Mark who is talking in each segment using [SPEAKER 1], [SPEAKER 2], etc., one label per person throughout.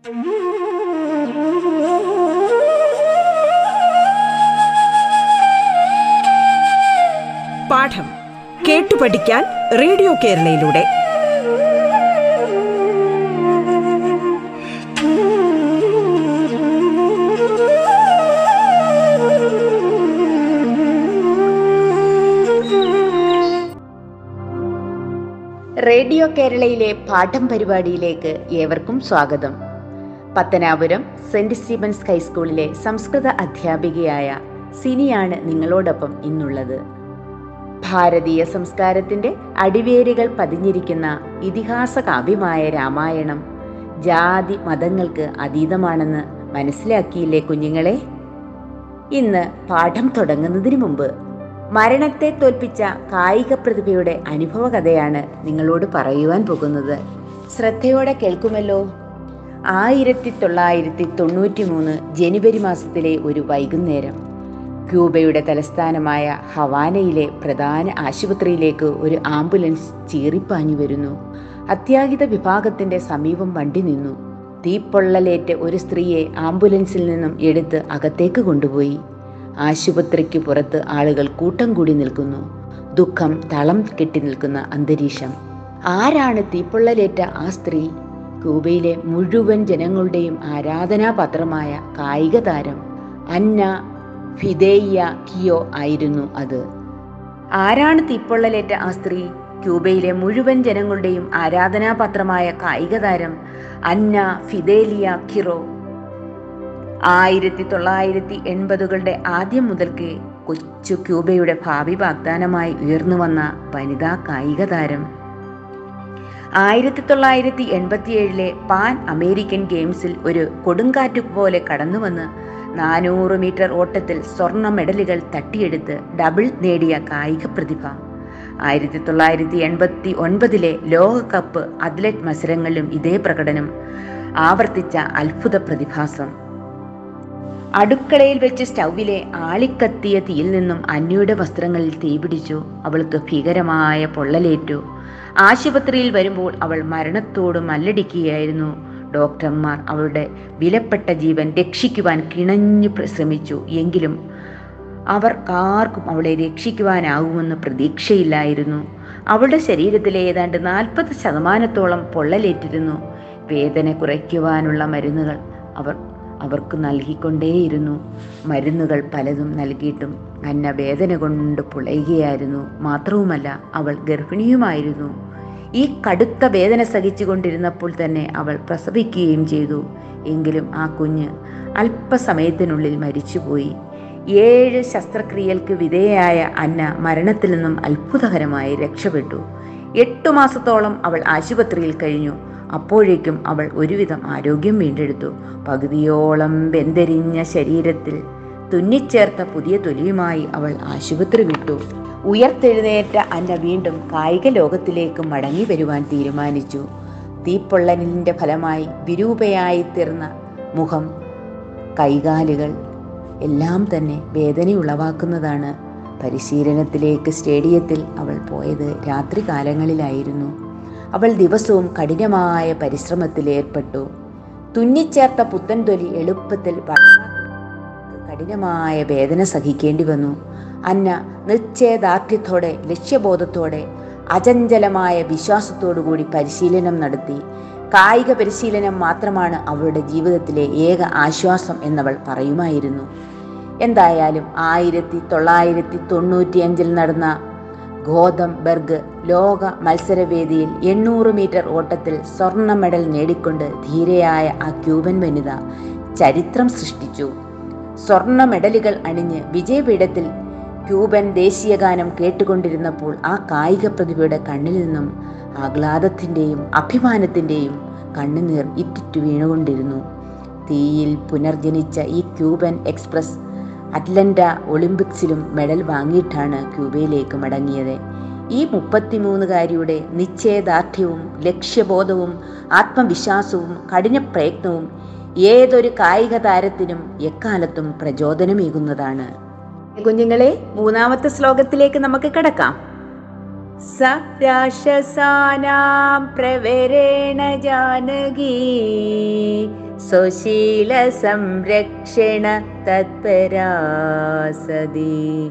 [SPEAKER 1] പാഠം കേട്ടു പഠിക്കാൻ റേഡിയോ കേരളയിലൂടെ.
[SPEAKER 2] റേഡിയോ കേരളയിലെ പാഠം പരിപാടിയിലേക്ക് ഏവർക്കും സ്വാഗതം. പത്തനാപുരം സെന്റ് സ്റ്റീഫൻസ് ഹൈസ്കൂളിലെ സംസ്കൃത അധ്യാപികയായ സിനിയാണ് നിങ്ങളോടൊപ്പം ഇന്നുള്ളത്. ഭാരതീയ സംസ്കാരത്തിന്റെ അടിവേരുകൾ പതിഞ്ഞിരിക്കുന്ന ഇതിഹാസ കാവ്യമായ രാമായണം ജാതി മതങ്ങൾക്ക് അതീതമാണെന്ന് മനസ്സിലാക്കിയില്ലേ കുഞ്ഞുങ്ങളെ? ഇന്ന് പാഠം തുടങ്ങുന്നതിന് മുമ്പ് മരണത്തെ തോൽപ്പിച്ച കായിക പ്രതിഭയുടെ അനുഭവ കഥയാണ് നിങ്ങളോട് പറയുവാൻ പോകുന്നത്. ശ്രദ്ധയോടെ കേൾക്കുമല്ലോ. ആയിരത്തി തൊള്ളായിരത്തി തൊണ്ണൂറ്റി മൂന്ന് ജനുവരി മാസത്തിലെ ഒരു വൈകുന്നേരം ക്യൂബയുടെ തലസ്ഥാനമായ ഹവാനയിലെ പ്രധാന ആശുപത്രിയിലേക്ക് ഒരു ആംബുലൻസ് ചീറിപ്പാഞ്ഞു വരുന്നു. അത്യാഹിത വിഭാഗത്തിന്റെ സമീപം വണ്ടി നിന്നു. തീപ്പൊള്ളലേറ്റ് ഒരു സ്ത്രീയെ ആംബുലൻസിൽ നിന്നും എടുത്ത് അകത്തേക്ക് കൊണ്ടുപോയി. ആശുപത്രിക്ക് പുറത്ത് ആളുകൾ കൂട്ടം കൂടി നിൽക്കുന്നു. ദുഃഖം തളം കെട്ടി നിൽക്കുന്ന അന്തരീക്ഷം. ആരാണ് തീപ്പൊള്ളലേറ്റ ആ സ്ത്രീ? ക്യൂബയിലെ മുഴുവൻ ജനങ്ങളുടെയും ആരാധനാപാത്രമായ കായിക താരം അന്ന ഫിദേയ്യ കിയോ ആയിരുന്നു അത്. ആരാണ് തീപ്പൊള്ളലേറ്റ ആ സ്ത്രീ? ക്യൂബയിലെ മുഴുവൻ ജനങ്ങളുടെയും ആരാധനാപാത്രമായ കായിക താരം അന്ന ഫിദേലിയ കിറോ. ആയിരത്തി തൊള്ളായിരത്തി എൺപതുകളുടെ ആദ്യം മുതൽക്കേ കൊച്ചു ക്യൂബയുടെ ഭാവി വാഗ്ദാനമായി ഉയർന്നു വന്ന വനിതാ കായിക താരം ആയിരത്തി തൊള്ളായിരത്തി എൺപത്തിയേഴിലെ പാൻ അമേരിക്കൻ ഗെയിംസിൽ ഒരു കൊടുങ്കാറ്റ് പോലെ കടന്നുവന്ന് നാനൂറ് മീറ്റർ ഓട്ടത്തിൽ സ്വർണ മെഡലുകൾ തട്ടിയെടുത്ത് ഡബിൾ നേടിയ കായിക പ്രതിഭ. ആയിരത്തി തൊള്ളായിരത്തി എൺപത്തി ഒൻപതിലെ ലോകകപ്പ് അത്ലറ്റ് മത്സരങ്ങളിലും ഇതേ പ്രകടനം ആവർത്തിച്ച അത്ഭുത പ്രതിഭാസം. അടുക്കളയിൽ വെച്ച് സ്റ്റൗവിലെ ആളിക്കത്തിയ തീയിൽ നിന്നും അന്യയുടെ വസ്ത്രങ്ങളിൽ തീപിടിച്ചു. അവൾക്ക് ഭീകരമായ പൊള്ളലേറ്റു. ആശുപത്രിയിൽ വരുമ്പോൾ അവൾ മരണത്തോട് മല്ലടിക്കുകയായിരുന്നു. ഡോക്ടർമാർ അവളുടെ വിലപ്പെട്ട ജീവൻ രക്ഷിക്കുവാൻ കിണഞ്ഞു ശ്രമിച്ചു. എങ്കിലും അവർക്കാർക്കും അവളെ രക്ഷിക്കുവാനാകുമെന്ന് പ്രതീക്ഷയില്ലായിരുന്നു. അവളുടെ ശരീരത്തിലെ ഏതാണ്ട് നാൽപ്പത് ശതമാനത്തോളം പൊള്ളലേറ്റിരുന്നു. വേദന കുറയ്ക്കുവാനുള്ള മരുന്നുകൾ അവർ അവർക്ക് നൽകിക്കൊണ്ടേയിരുന്നു. മരുന്നുകൾ പലതും നൽകിയിട്ടും അന്ന വേദന കൊണ്ട് പുളയുകയായിരുന്നു. മാത്രവുമല്ല അവൾ ഗർഭിണിയുമായിരുന്നു. ഈ കടുത്ത വേദന സഹിച്ചുകൊണ്ടിരുന്നപ്പോൾ തന്നെ അവൾ പ്രസവിക്കുകയും ചെയ്തു. എങ്കിലും ആ കുഞ്ഞ് അല്പസമയത്തിനുള്ളിൽ മരിച്ചുപോയി. ഏഴ് ശസ്ത്രക്രിയകൾക്ക് വിധേയയായ അന്ന മരണത്തിൽ നിന്നും അത്ഭുതകരമായി രക്ഷപ്പെട്ടു. എട്ടു മാസത്തോളം അവൾ ആശുപത്രിയിൽ കഴിഞ്ഞു. അപ്പോഴേക്കും അവൾ ഒരുവിധം ആരോഗ്യം വീണ്ടെടുത്തു. പകുതിയോളം വെന്തെരിഞ്ഞ ശരീരത്തിൽ തുന്നിച്ചേർത്ത പുതിയ തൊലിയുമായി അവൾ ആശുപത്രി വിട്ടു. ഉയർത്തെഴുന്നേറ്റ അന്ന വീണ്ടും കായിക ലോകത്തിലേക്ക് മടങ്ങി വരുവാൻ തീരുമാനിച്ചു. തീപ്പൊള്ളലിന്റെ ഫലമായി വിരൂപയായി തീർന്ന മുഖം കൈകാലുകൾ എല്ലാം തന്നെ വേദനയുളവാക്കുന്നതാണ് പരിശീലനത്തിലേക്ക് സ്റ്റേഡിയത്തിൽ അവൾ പോയത് രാത്രികാലങ്ങളിലായിരുന്നു. അവൾ ദിവസവും കഠിനമായ പരിശ്രമത്തിൽ ഏർപ്പെട്ടു. തുന്നിച്ചേർത്ത പുത്തൻ തൊലി എളുപ്പത്തിൽ കഠിനമായ വേദന സഹിക്കേണ്ടി വന്നു. അന്ന നിശ്ചയദാർഢ്യത്തോടെ ലക്ഷ്യബോധത്തോടെ അചഞ്ചലമായ വിശ്വാസത്തോടുകൂടി പരിശീലനം നടത്തി. കായിക പരിശീലനം മാത്രമാണ് അവളുടെ ജീവിതത്തിലെ ഏക ആശ്വാസം എന്നവൾ പറയുമായിരുന്നു. എന്തായാലും ആയിരത്തി തൊള്ളായിരത്തി തൊണ്ണൂറ്റിയഞ്ചിൽ നടന്ന ഗോതംബർഗ് ലോക മത്സരവേദിയിൽ എണ്ണൂറ് മീറ്റർ ഓട്ടത്തിൽ സ്വർണ മെഡൽ നേടിക്കൊണ്ട് ധീരയായ ആ ക്യൂബൻ വനിത ചരിത്രം സൃഷ്ടിച്ചു. സ്വർണ മെഡലുകൾ അണിഞ്ഞ് വിജയപീഠത്തിൽ ക്യൂബൻ ദേശീയഗാനം കേട്ടുകൊണ്ടിരുന്നപ്പോൾ ആ കായിക പ്രതിഭയുടെ കണ്ണിൽ നിന്നും ആഹ്ലാദത്തിന്റെയും അഭിമാനത്തിന്റെയും കണ്ണുനീർ ഇറ്റിറ്റു വീണുകൊണ്ടിരുന്നു. തീയിൽ പുനർജനിച്ച ഈ ക്യൂബൻ എക്സ്പ്രസ് അറ്റ്ലന്റ ഒളിമ്പിക്സിലും മെഡൽ വാങ്ങിയിട്ടാണ് ക്യൂബയിലേക്ക് മടങ്ങിയത്. ഈ മുപ്പത്തിമൂന്നുകാരിയുടെ നിശ്ചയദാർഢ്യവും ലക്ഷ്യബോധവും ആത്മവിശ്വാസവും കഠിന പ്രയത്നവും ഏതൊരു കായിക താരത്തിനും എക്കാലത്തും പ്രചോദനമേകുന്നതാണ്. കുഞ്ഞുങ്ങളെ മൂന്നാമത്തെ ശ്ലോകത്തിലേക്ക് നമുക്ക് കിടക്കാം. സരാശസാനാം പ്രവരേണ ജാനകി सुशीलसंरक्षण तत्परासदि।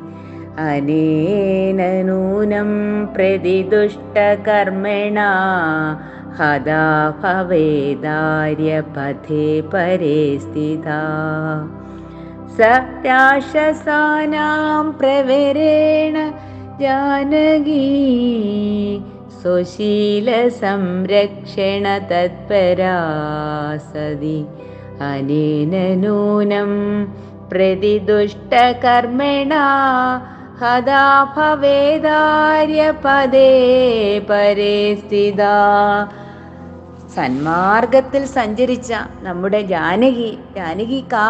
[SPEAKER 2] अनेन नूनं प्रतिदुष्टकर्मणा हदा भवेदार्यपथे परे स्थिता। सत्याशसानां प्रवरेण जानगी സ്വശീല സംരക്ഷണ തത്പരാസതി नूनं प्रतिदुष्टकर्मणा हदा भवेदार्यपदे പരേ സ്ഥിത. സന്മാർഗത്തിൽ സഞ്ചരിച്ച നമ്മുടെ ജാനകി ജാനകി കാ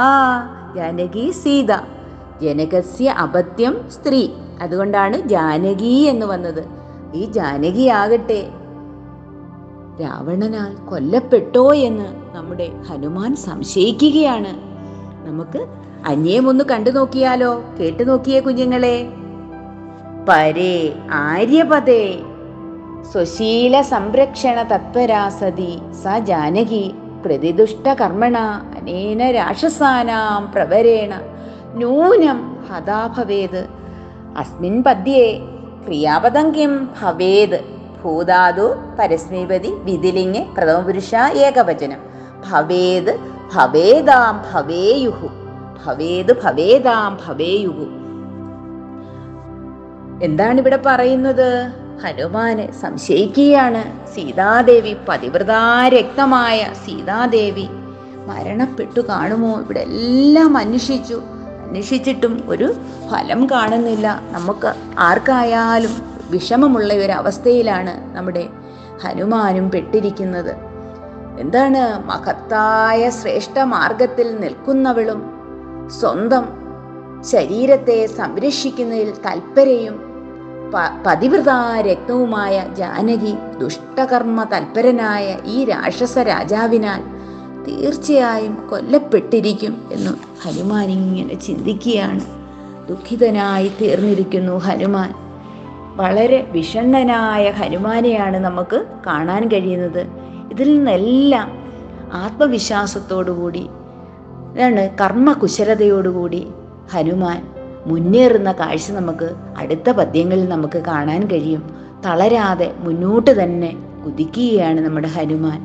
[SPEAKER 2] ജാനകി സീത ജനകസ്യ അബദ്ധ്യം സ്ത്രീ. അതുകൊണ്ടാണ് ജാനകി എന്ന് വന്നത്. ഈ ജാനകിയാകട്ടെ. രാവണനാൽ കൊല്ലപ്പെട്ടോ എന്ന് നമ്മുടെ ഹനുമാൻ സംശയിക്കുകയാണ്. നമുക്ക് അന്യം ഒന്ന് കണ്ടു നോക്കിയാലോ? കേട്ടു നോക്കിയേ കുഞ്ഞുങ്ങളെ. പരേ ആര്യപദേ. സ്വശീല സംരക്ഷണ തത്പരാസതി സ ജാനകി. പ്രതിദുഷ്ട പ്രതിദുഷ്ടകർമ്മണ അനേന രാക്ഷസാനാം പ്രവരേണ. നൂനം ഹതാഭവേത്. അസ്മിൻ പദ്യേ. ക്രിയാപദം കിം ഭവേത് ഭൂതാതു പരസ്മീപതി വിതിലിംഗ് പ്രഥമപുരുഷ ഏകവചനം. ഭവേത് ഭവേദാം ഭവേയുഹു. ഭവേത് ഭവേദാം ഭവേയുഹു. എന്താണ് ഇവിടെ പറയുന്നത്? ഹനുമാന് സംശയിക്കുകയാണ്. സീതാദേവി പതിവ്രതാ രക്തമായ സീതാദേവി മരണപ്പെട്ടു കാണുമോ? ഇവിടെ എല്ലാം അന്വേഷിച്ചു. അന്വേഷിച്ചിട്ടും ഒരു ഫലം കാണുന്നില്ല. നമുക്ക് ആർക്കായാലും വിഷമമുള്ള ഒരു അവസ്ഥയിലാണ് നമ്മുടെ ഹനുമാനും പെട്ടിരിക്കുന്നത്. എന്താണ് മഹത്തായ ശ്രേഷ്ഠ മാർഗത്തിൽ നിൽക്കുന്നവളും സ്വന്തം ശരീരത്തെ സംരക്ഷിക്കുന്നതിൽ തൽപരയും പതിവ്രത രക്തവുമായ ജാനകി ദുഷ്ടകർമ്മ തൽപരനായ ഈ രാക്ഷസ രാജാവിനാൽ തീർച്ചയായും കൊല്ലപ്പെട്ടിരിക്കും എന്ന് ഹനുമാൻ ഇങ്ങനെ ചിന്തിക്കുകയാണ്. ദുഃഖിതനായി തീർന്നിരിക്കുന്നു ഹനുമാൻ. വളരെ വിഷണ്ണനായ ഹനുമാനെയാണ് നമുക്ക് കാണാൻ കഴിയുന്നത്. ഇതിൽ നിന്നെല്ലാം ആത്മവിശ്വാസത്തോടുകൂടി ഇതാണ് കർമ്മകുശലതയോടുകൂടി ഹനുമാൻ മുന്നേറുന്ന കാഴ്ച നമുക്ക് അടുത്ത പദ്യങ്ങളിൽ നമുക്ക് കാണാൻ കഴിയും. തളരാതെ മുന്നോട്ട് തന്നെ കുതിക്കുകയാണ് നമ്മുടെ ഹനുമാൻ.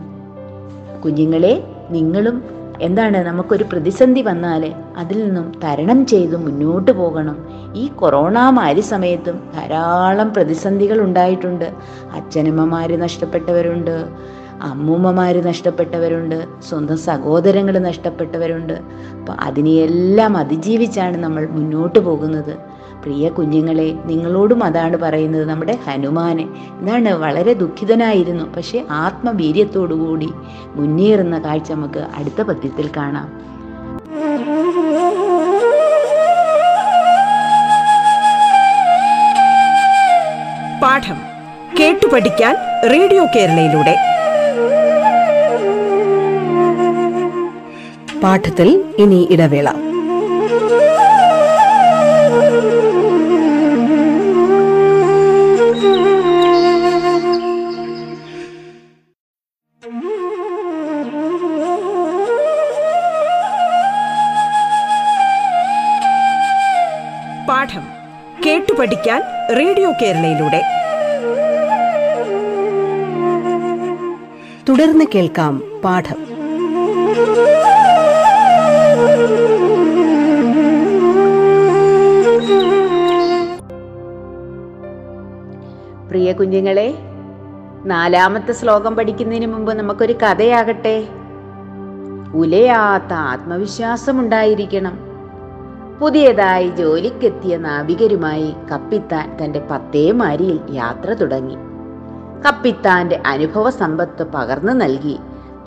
[SPEAKER 2] കുഞ്ഞുങ്ങളെ നിങ്ങളും എന്താണ് നമുക്കൊരു പ്രതിസന്ധി വന്നാൽ അതിൽ നിന്നും തരണം ചെയ്ത് മുന്നോട്ട് പോകണം. ഈ കൊറോണ മാരി സമയത്തും ധാരാളം പ്രതിസന്ധികൾ ഉണ്ടായിട്ടുണ്ട്. അച്ഛനമ്മമാര് നഷ്ടപ്പെട്ടവരുണ്ട് അമ്മൂമ്മമാര് നഷ്ടപ്പെട്ടവരുണ്ട് സ്വന്തം സഹോദരങ്ങൾ നഷ്ടപ്പെട്ടവരുണ്ട്. അപ്പം അതിനെയെല്ലാം അതിജീവിച്ചാണ് നമ്മൾ മുന്നോട്ട് പോകുന്നത്. പ്രിയ കുഞ്ഞുങ്ങളെ നിങ്ങളോടും അതാണ് പറയുന്നത് നമ്മുടെ ഹനുമാനെ. എന്താണ് വളരെ ദുഃഖിതനായിരുന്നു പക്ഷെ ആത്മവീര്യത്തോടുകൂടി മുന്നേറുന്ന കാഴ്ച നമുക്ക് അടുത്ത പദ്യത്തിൽ കാണാം.
[SPEAKER 1] പാഠം കേട്ടു പഠിക്കാൻ റേഡിയോ കേരളയിലൂടെ. പാഠത്തിൽ ഇനി ഇടവേള. പഠിക്കാൻ റേഡിയോ കേരളയിലൂടെ. തുടർന്ന് കേൾക്കാം പാഠം.
[SPEAKER 2] പ്രിയ കുഞ്ഞുങ്ങളെ നാലാമത്തെ ശ്ലോകം പഠിക്കുന്നതിന് മുമ്പ് നമുക്കൊരു കഥയാകട്ടെ. ഉലയാത്ത ആത്മവിശ്വാസമുണ്ടായിരിക്കണം. പുതിയതായി ജോലിക്കെത്തിയ നാവികരുമായി കപ്പിത്താൻ തന്റെ പത്തേമാരിയിൽ യാത്ര തുടങ്ങി. കപ്പിത്താന്റെ അനുഭവ സമ്പത്ത് പകർന്നു നൽകി.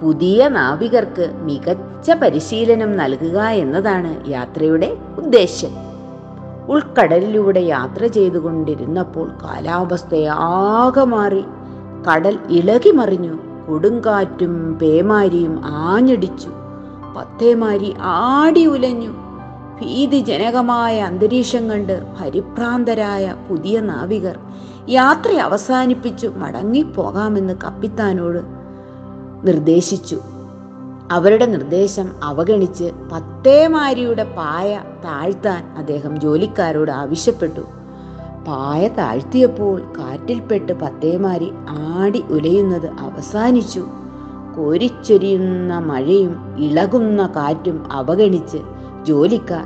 [SPEAKER 2] പുതിയ നാവികർക്ക് മികച്ച പരിശീലനം നൽകുക എന്നതാണ് യാത്രയുടെ ഉദ്ദേശ്യം. ഉൾക്കടലിലൂടെ യാത്ര ചെയ്തുകൊണ്ടിരുന്നപ്പോൾ കാലാവസ്ഥയാകെ മാറി. കടൽ ഇളകി മറിഞ്ഞു. കൊടുങ്കാറ്റും പേമാരിയും ആഞ്ഞടിച്ചു. പത്തേമാരി ആടി ഉലഞ്ഞു. ഭീതിജനകമായ അന്തരീക്ഷം കണ്ട് പരിഭ്രാന്തരായ പുതിയ നാവികർ യാത്ര അവസാനിപ്പിച്ചു മടങ്ങിപ്പോകാമെന്ന് കപ്പിത്താനോട് നിർദ്ദേശിച്ചു. അവരുടെ നിർദ്ദേശം അവഗണിച്ച് പത്തേമാരിയുടെ പായ താഴ്ത്താൻ അദ്ദേഹം ജോലിക്കാരോട് ആവശ്യപ്പെട്ടു. പായ താഴ്ത്തിയപ്പോൾ കാറ്റിൽപ്പെട്ട് പത്തേമാരി ആടി ഉലയുന്നത് അവസാനിച്ചു. കോരിച്ചൊരിയുന്ന മഴയും ഇളകുന്ന കാറ്റും അവഗണിച്ച് ജോലിക്കാർ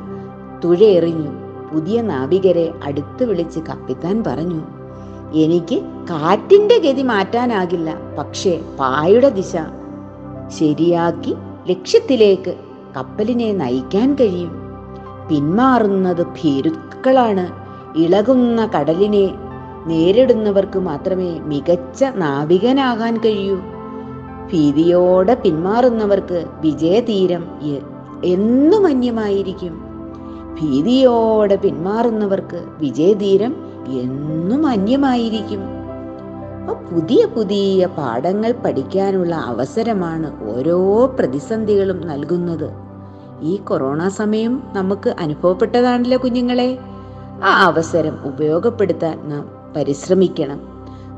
[SPEAKER 2] തുഴയെറിഞ്ഞു. പുതിയ നാവികരെ അടുത്ത് വിളിച്ച് കപ്പിത്താൻ പറഞ്ഞു. എനിക്ക് കാറ്റിന്റെ ഗതി മാറ്റാനാകില്ല പക്ഷേ പായുടെ ദിശ. ശരിയാക്കി ലക്ഷ്യത്തിലേക്ക് കപ്പലിനെ നയിക്കാൻ കഴിയും. പിന്മാറുന്നത് ഭീരുക്കളാണ്. ഇളകുന്ന കടലിനെ നേരിടുന്നവർക്ക് മാത്രമേ മികച്ച നാവികനാകാൻ കഴിയൂ. ഭീതിയോടെ പിന്മാറുന്നവർക്ക് വിജയതീരം എന്നും അന്യമായിരിക്കും ഭീതിയോടെ പിന്മാറുന്നവർക്ക് വിജയധീരം എന്നും അന്യമായിരിക്കും പുതിയ പുതിയ പാഠങ്ങൾ പഠിക്കാനുള്ള അവസരമാണ് ഓരോ പ്രതിസന്ധികളും നൽകുന്നത്. ഈ കൊറോണ സമയം നമുക്ക് അനുഭവപ്പെട്ടതാണല്ലോ കുഞ്ഞുങ്ങളെ. ആ അവസരം ഉപയോഗപ്പെടുത്താൻ നാം പരിശ്രമിക്കണം.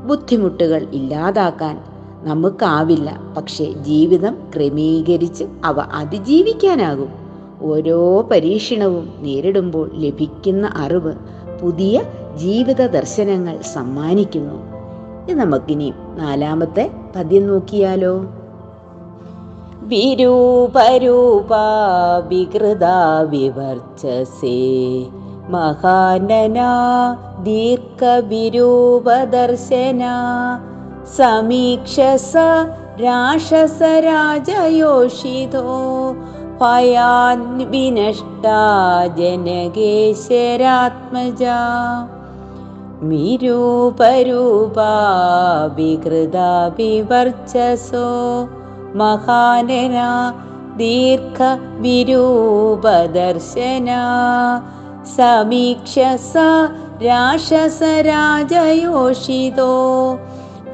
[SPEAKER 2] ബുദ്ധിമുട്ടുകൾ ഇല്ലാതാക്കാൻ നമുക്കാവില്ല. പക്ഷേ ജീവിതം ക്രമീകരിച്ച് അവ അതിജീവിക്കാനാകും. ഓരോ പരീക്ഷണവും നേരിടുമ്പോൾ ലഭിക്കുന്ന അറിവ് പുതിയ ജീവിത ദർശനങ്ങൾ സമ്മാനിക്കുന്നു. ഇത് നമുക്കിനി നാലാമത്തെ പദ്യം നോക്കിയാലോ? വിരൂപരൂപ മഹാനനാ വിവർച്ചസേ മഹാനന ദീർഘവിരൂപദർശന समीक्षस राक्षस राजयोषितो भयान् जनकेशरात्मजा। जनकेशरात्मजा निरूपरूपाभिघृता विवर्चसो महानना दीर्घविरूपदर्शना। दीर्घविरूपदर्शन समीक्षस राक्षसराजयोषितो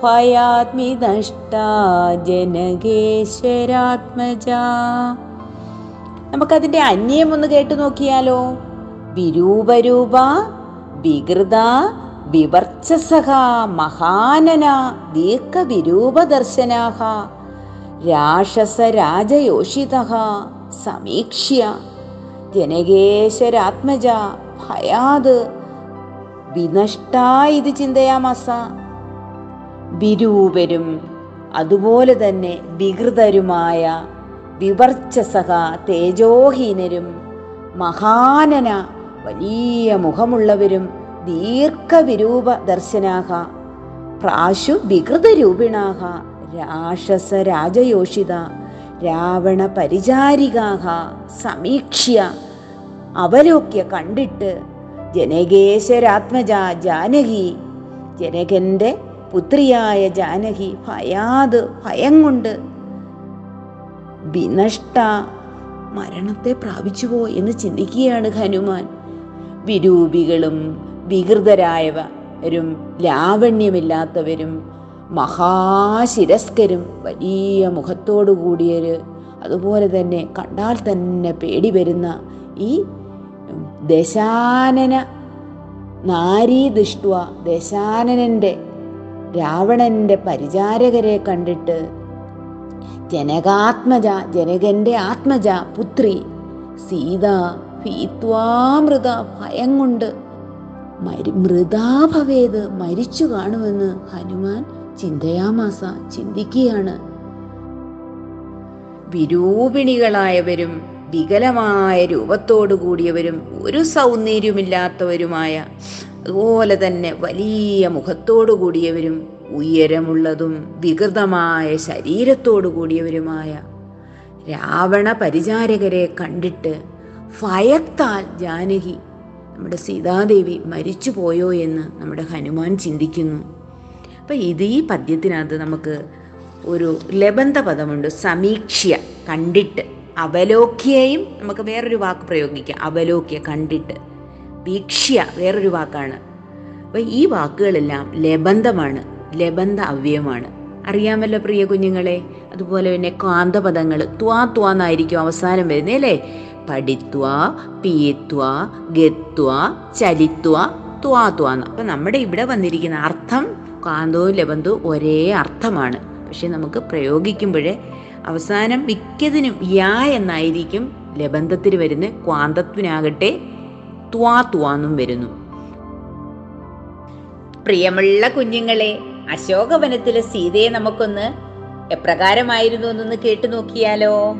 [SPEAKER 2] ഭയാത്മിനഷ്ട ജനകേശ്വരാത്മജ. നമുക്കതിന്റെ അന്യം ഒന്ന് കേട്ടു നോക്കിയാലോ? വിരൂപരൂപ വികൃത വിവർച്ചസഹ മഹാനന ദീർഘവിരൂപദർശനാഹ രാക്ഷസരാജയോഷിത സമീക്ഷ്യ ജനകേശ്വരാത്മജ ഭയാത് വിനഷ്ട ഇത് ചിന്തയാമസ. വിരൂപരും അതുപോലെ തന്നെ വികൃതരുമായ വിവർച്ചസക തേജോഹീനരും മഹാനന വലിയ മുഖമുള്ളവരും ദീർഘവിരൂപ ദർശനാഹ പ്രാശു വികൃതരൂപിണാഹ രാക്ഷസ രാജയോഷിത രാവണ പരിചാരികാഹ സമീക്ഷ്യ അവലോക്യ കണ്ടിട്ട് ജനകേശ്വരാത്മജ ജാനകി ജനകന്റെ പുത്രിയായ ജാനകി ഭയാത് ഭയം കൊണ്ട് വിനഷ്ട മരണത്തെ പ്രാപിച്ചുവോ എന്ന് ചിന്തിക്കുകയാണ് ഹനുമാൻ. വിരൂപികളും വികൃതരായവരും ലാവണ്യമില്ലാത്തവരും മഹാശിരസ്കരും വലിയ മുഖത്തോടു കൂടിയവര് അതുപോലെ തന്നെ കണ്ടാൽ തന്നെ പേടി വരുന്ന ഈ ദശാനന നാരീ ദുഷ്ടുവ ദശാനനന്റെ രാവണന്റെ പരിചാരകരെ കണ്ടിട്ട് ജനകാത്മജ ജനകന്റെ ആത്മജ പുത്രി സീത ഭീത്വാമൃത ഭയം കൊണ്ട് മരി മൃതാഭവേത് മരിച്ചു കാണുമെന്ന് ഹനുമാൻ ചിന്തയാമാസ ചിന്തിക്കുകയാണ്. വിരൂപിണികളായവരും വികലമായ രൂപത്തോടു കൂടിയവരും ഒരു സൗന്ദര്യമില്ലാത്തവരുമായ അതുപോലെ തന്നെ വലിയ മുഖത്തോടു കൂടിയവരും ഉയരമുള്ളതും വികൃതമായ ശരീരത്തോടു കൂടിയവരുമായ രാവണ പരിചാരകരെ കണ്ടിട്ട് ഭയത്താൽ ജാനകി നമ്മുടെ സീതാദേവി മരിച്ചു പോയോ എന്ന് നമ്മുടെ ഹനുമാൻ ചിന്തിക്കുന്നു. അപ്പം ഇത് ഈ പദ്യത്തിനകത്ത് നമുക്ക് ഒരു ലബന്ധ പദമുണ്ട് സമീക്ഷ്യ കണ്ടിട്ട്. അവലോക്യയും നമുക്ക് വേറൊരു വാക്ക് പ്രയോഗിക്കാം. അവലോക്യ കണ്ടിട്ട്. വീക്ഷ്യ വേറൊരു വാക്കാണ്. അപ്പം ഈ വാക്കുകളെല്ലാം ലബന്ധമാണ്. ലബന്ധ അവ്യയമാണ് അറിയാമല്ലോ പ്രിയ കുഞ്ഞുങ്ങളെ? അതുപോലെ തന്നെ കാന്തപദങ്ങൾ ത്വാ ത്വാ എന്നായിരിക്കും അവസാനം വരുന്നത് അല്ലേ? പഠിത്വ പീത്വ ഗത്വ ചലിത്വ ത്വാ ത്വാ എന്ന് അപ്പം നമ്മുടെ ഇവിടെ വന്നിരിക്കുന്ന അർത്ഥം കാന്തവും ലബന്ധവും ഒരേ അർത്ഥമാണ്. പക്ഷെ നമുക്ക് പ്രയോഗിക്കുമ്പോഴേ
[SPEAKER 3] അവസാനം മിക്കതിനും യാ എന്നായിരിക്കും ലബന്ധത്തിൽ വരുന്ന ക്വാന്തത്വനാകട്ടെ ത്വാ ത്വാന്നും വരുന്നു.
[SPEAKER 2] പ്രിയമുള്ള കുഞ്ഞുങ്ങളെ അശോകവനത്തിലെ സീതയെ നമുക്കൊന്ന് എപ്രകാരമായിരുന്നു എന്നൊന്ന് കേട്ടു നോക്കിയാലോ?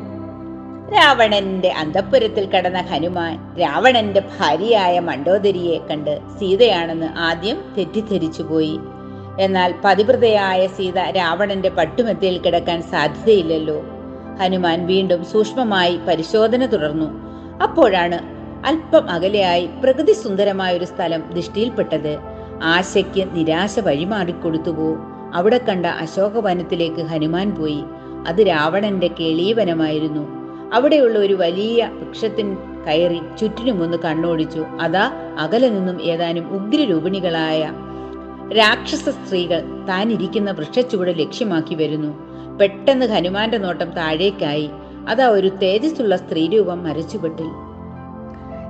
[SPEAKER 2] രാവണന്റെ അന്തപ്പുരത്തിൽ കടന്ന ഹനുമാൻ രാവണന്റെ ഭാര്യയായ മണ്ടോദരിയെ കണ്ട് സീതയാണെന്ന് ആദ്യം തെറ്റിദ്ധരിച്ചു പോയി എന്നാൽ പതിവ്രതയായ സീത രാവണന്റെ പട്ടുമെത്തയിൽ കിടക്കാൻ സാധ്യതയില്ലല്ലോ. ഹനുമാൻ വീണ്ടും സൂക്ഷ്മമായി പരിശോധന തുടർന്നു. അപ്പോഴാണ് അല്പം അകലെയായി പ്രകൃതി സുന്ദരമായ ഒരു സ്ഥലം ദൃഷ്ടിയിൽപ്പെട്ടത്. ആശയ്ക്ക് നിരാശ വഴിമാറിക്കൊടുത്തുപോ അവിടെ കണ്ട അശോകവനത്തിലേക്ക് ഹനുമാൻ പോയി. അത് രാവണന്റെ കേളീവനമായിരുന്നു. അവിടെയുള്ള ഒരു വലിയ വൃക്ഷത്തിൻ കയറി ചുറ്റിനുമൊന്ന് കണ്ണോടിച്ചു. അതാ അകലെ നിന്നും ഏതാനും ഉഗ്രരൂപിണികളായ രാക്ഷസ സ്ത്രീകൾ താൻ ഇരിക്കുന്ന വൃക്ഷച്ചുവട് ലക്ഷ്യമാക്കി വരുന്നു. പെട്ടെന്ന് ഹനുമാന്റെ നോട്ടം താഴേക്കായി. അതാ ഒരു തേജസ്സുള്ള സ്ത്രീരൂപം മരച്ചുപെട്ടിൽ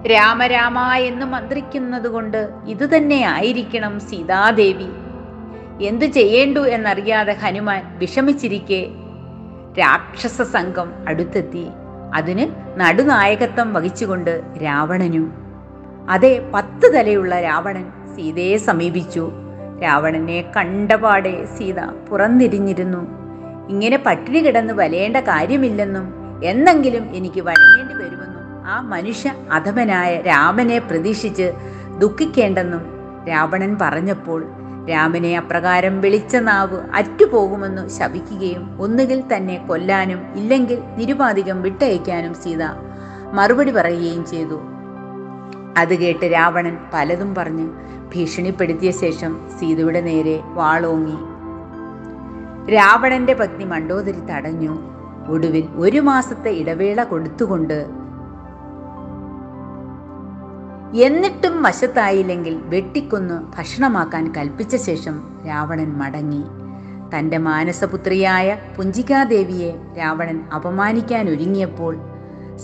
[SPEAKER 2] രാമരാമ എന്ന് മന്ത്രിക്കുന്നത് കൊണ്ട് ഇതുതന്നെ ആയിരിക്കണം സീതാദേവി. എന്തു ചെയ്യേണ്ടു എന്നറിയാതെ ഹനുമാൻ വിഷമിച്ചിരിക്കെ. രാക്ഷസ സംഘം അടുത്തെത്തി. അതിന് നടുനായകത്വം വഹിച്ചുകൊണ്ട് രാവണനും. അതെ പത്ത് തലയുള്ള രാവണൻ സീതയെ സമീപിച്ചു. രാവണനെ കണ്ടപാടെ സീത പുറംതിരിഞ്ഞിരുന്നു. ഇങ്ങനെ പട്ടിണി കിടന്ന് വലയേണ്ട കാര്യമില്ലെന്നും എന്നെങ്കിലും എനിക്ക് വഴങ്ങേണ്ടി വരുമെന്നും ആ മനുഷ്യ അധമനായ രാമനെ പ്രതീക്ഷിച്ച് ദുഃഖിക്കേണ്ടെന്നും രാവണൻ പറഞ്ഞപ്പോൾ രാമനെ അപ്രകാരം വിളിച്ച നാവ് അറ്റുപോകുമെന്നു ശപിക്കുകയും ഒന്നുകിൽ തന്നെ കൊല്ലാനും ഇല്ലെങ്കിൽ നിരുപാധികം വിട്ടയക്കാനും സീത മറുപടി പറയുകയും ചെയ്തു. അത് കേട്ട് രാവണൻ പലതും പറഞ്ഞ് ഭീഷണിപ്പെടുത്തിയ ശേഷം സീതയുടെ നേരെ വാളോങ്ങി. രാവണന്റെ പത്നി മണ്ടോദരി തടഞ്ഞു. ഒടുവിൽ ഒരു മാസത്തെ ഇടവേള കൊടുത്തുകൊണ്ട് എന്നിട്ടും വശത്തായില്ലെങ്കിൽ വെട്ടിക്കൊന്ന് ഭക്ഷണമാക്കാൻ കൽപ്പിച്ച ശേഷം രാവണൻ മടങ്ങി. തന്റെ മാനസപുത്രിയായ പുഞ്ചികാദേവിയെ രാവണൻ അപമാനിക്കാൻ ഒരുങ്ങിയപ്പോൾ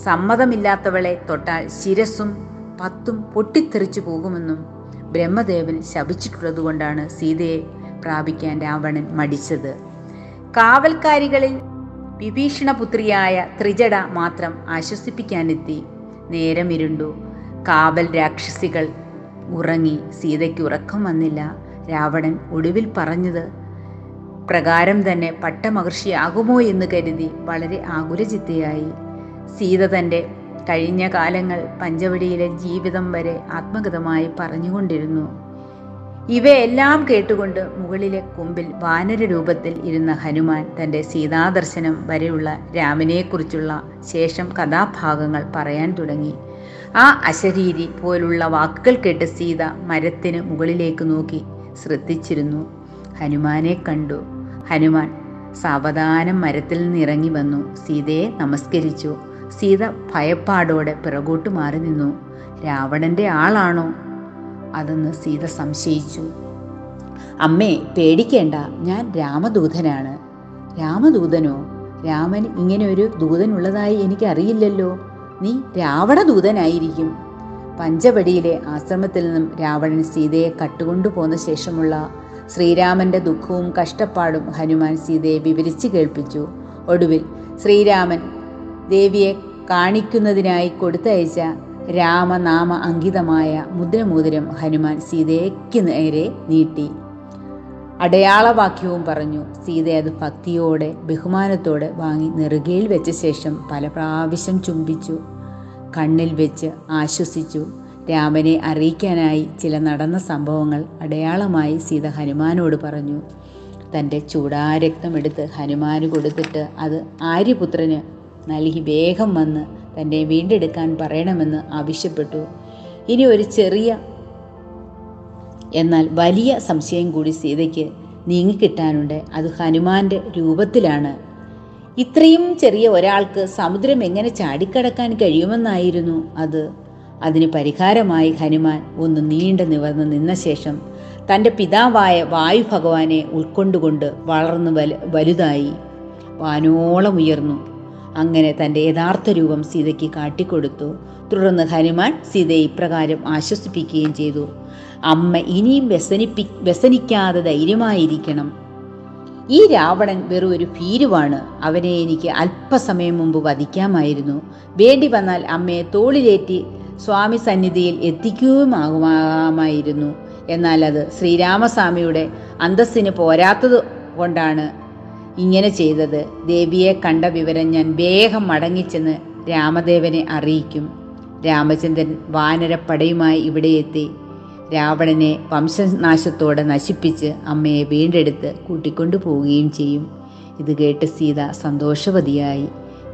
[SPEAKER 2] സമ്മതമില്ലാത്തവളെ തൊട്ടാൽ ശിരസും പത്തും പൊട്ടിത്തെറിച്ചു പോകുമെന്നും ബ്രഹ്മദേവൻ ശപിച്ചിട്ടുള്ളതുകൊണ്ടാണ് സീതയെ പ്രാപിക്കാൻ രാവണൻ മടിച്ചത്. കാവൽക്കാരികളിൽ വിഭീഷണപുത്രിയായ ത്രിജട മാത്രം ആശ്വസിപ്പിക്കാനെത്തി. നേരം ഇരുണ്ടു കാവൽ രാക്ഷസികൾ ഉറങ്ങി സീതയ്ക്ക് ഉറക്കം വന്നില്ല. രാവണൻ ഒടുവിൽ പറഞ്ഞത് പ്രകാരം തന്നെ പട്ടമഹർഷിയാകുമോ എന്ന് കരുതി വളരെ ആകുലചിത്തയായി. സീത തന്റെ കഴിഞ്ഞ കാലങ്ങൾ പഞ്ചവടിയിലെ ജീവിതം വരെ ആത്മഗതമായി പറഞ്ഞുകൊണ്ടിരുന്നു. ഇവയെല്ലാം കേട്ടുകൊണ്ട് മുകളിലെ കുമ്പിൽ വാനര രൂപത്തിൽ ഇരുന്ന ഹനുമാൻ തന്റെ സീതാദർശനം വരെയുള്ള രാമനെക്കുറിച്ചുള്ള ശേഷം കഥാഭാഗങ്ങൾ പറയാൻ തുടങ്ങി. ആ അശരീരി പോലുള്ള വാക്കുകൾ കേട്ട് സീത മരത്തിന് മുകളിലേക്ക് നോക്കി ശ്രദ്ധിച്ചിരുന്നു. ഹനുമാനെ കണ്ടു. ഹനുമാൻ സാവധാനം മരത്തിൽ നിന്ന് ഇറങ്ങി വന്നു. സീതയെ നമസ്കരിച്ചു. സീത ഭയപ്പാടോടെ പിറകോട്ട് മാറി നിന്നു. രാവണന്റെ ആളാണോ? അതെന്ന് സീത സംശയിച്ചു. അമ്മേ പേടിക്കേണ്ട. ഞാൻ രാമദൂതനാണ്. രാമദൂതനോ? രാമൻ ഇങ്ങനെ ഒരു ദൂതനുള്ളതായി എനിക്കറിയില്ലല്ലോ. നീ രാവണദൂതനായിരിക്കും. പഞ്ചവടിയിലെ ആശ്രമത്തിൽ നിന്നും രാവണൻ സീതയെ കട്ടുകൊണ്ടു പോന്ന ശേഷമുള്ള ശ്രീരാമന്റെ ദുഃഖവും കഷ്ടപ്പാടും ഹനുമാൻ സീതയെ വിവരിച്ചു കേൾപ്പിച്ചു. ഒടുവിൽ ശ്രീരാമൻ ദേവിയെ കാണിക്കുന്നതിനായി കൊടുത്തയച്ച രാമനാമ അങ്കിതമായ മുദ്രമോതിരം ഹനുമാൻ സീതയ്ക്ക് നേരെ നീട്ടി. അടയാളവാക്യവും പറഞ്ഞു സീത അത് ഭക്തിയോടെ ബഹുമാനത്തോടെ വാങ്ങി നെറുകയിൽ വെച്ച ശേഷം പല പ്രാവശ്യം ചുംബിച്ചു കണ്ണിൽ വെച്ച് ആശ്വസിച്ചു. രാമനെ അറിയിക്കാനായി ചില നടന്ന സംഭവങ്ങൾ അടയാളമായി സീത ഹനുമാനോട് പറഞ്ഞു. തന്റെ ചൂടാരക്തം എടുത്ത് ഹനുമാന് കൊടുത്തിട്ട് അത് ആര്യപുത്രന് നൽകി വേഗം വന്ന് തന്നെ വീണ്ടെടുക്കാൻ പറയണമെന്ന് ആവശ്യപ്പെട്ടു. ഇനി ഒരു ചെറിയ എന്നാൽ വലിയ സംശയം കൂടി സീതയ്ക്ക് നീങ്ങിക്കിട്ടാനുണ്ട്. അത് ഹനുമാന്റെ രൂപത്തിലാണ്. ഇത്രയും ചെറിയ ഒരാൾക്ക് സമുദ്രം എങ്ങനെ ചാടിക്കടക്കാൻ കഴിയുമെന്നായിരുന്നു അത്. അതിന് പരിഹാരമായി ഹനുമാൻ ഒന്ന് നീണ്ടു നിവർന്ന് നിന്ന ശേഷം തന്റെ പിതാവായ വായു ഭഗവാനെ ഉൾക്കൊണ്ടുകൊണ്ട് വളർന്നു വല വലുതായി. വാനോളം ഉയർന്നു. അങ്ങനെ തന്റെ യഥാർത്ഥ രൂപം സീതയ്ക്ക് കാട്ടിക്കൊടുത്തു. തുടർന്ന് ഹനുമാൻ സീതയെ ഇപ്രകാരം ആശ്വസിപ്പിക്കുകയും ചെയ്തു. അമ്മ ഇനിയും വ്യസനിപ്പി വ്യസനിക്കാതെ ധൈര്യമായിരിക്കണം. ഈ രാവണൻ വെറും ഒരു ഭീരുവാണ്. അവനെ എനിക്ക് അല്പസമയം മുമ്പ് വധിക്കാമായിരുന്നു. വേണ്ടി വന്നാൽ അമ്മയെ തോളിലേറ്റി സ്വാമി സന്നിധിയിൽ എത്തിക്കുകയുമാകുമായിരുന്നു എന്നാൽ അത് ശ്രീരാമസ്വാമിയുടെ അന്തസ്സിന് പോരാത്തത് കൊണ്ടാണ് ഇങ്ങനെ ചെയ്തത്. ദേവിയെ കണ്ട വിവരം ഞാൻ വേഗം മടങ്ങിച്ചെന്ന് രാമദേവനെ അറിയിക്കും. രാമചന്ദ്രൻ വാനരപ്പടയുമായി ഇവിടെ എത്തി. രാവണനെ വംശനാശത്തോടെ നശിപ്പിച്ച് അമ്മയെ വീണ്ടെടുത്ത് കൂട്ടിക്കൊണ്ടു പോവുകയും ചെയ്യും. ഇത് കേട്ട് സീത സന്തോഷവതിയായി.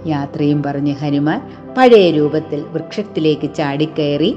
[SPEAKER 2] യാത്രയും പറഞ്ഞ് ഹനുമാൻ പഴയ രൂപത്തിൽ വൃക്ഷത്തിലേക്ക് ചാടിക്കയറി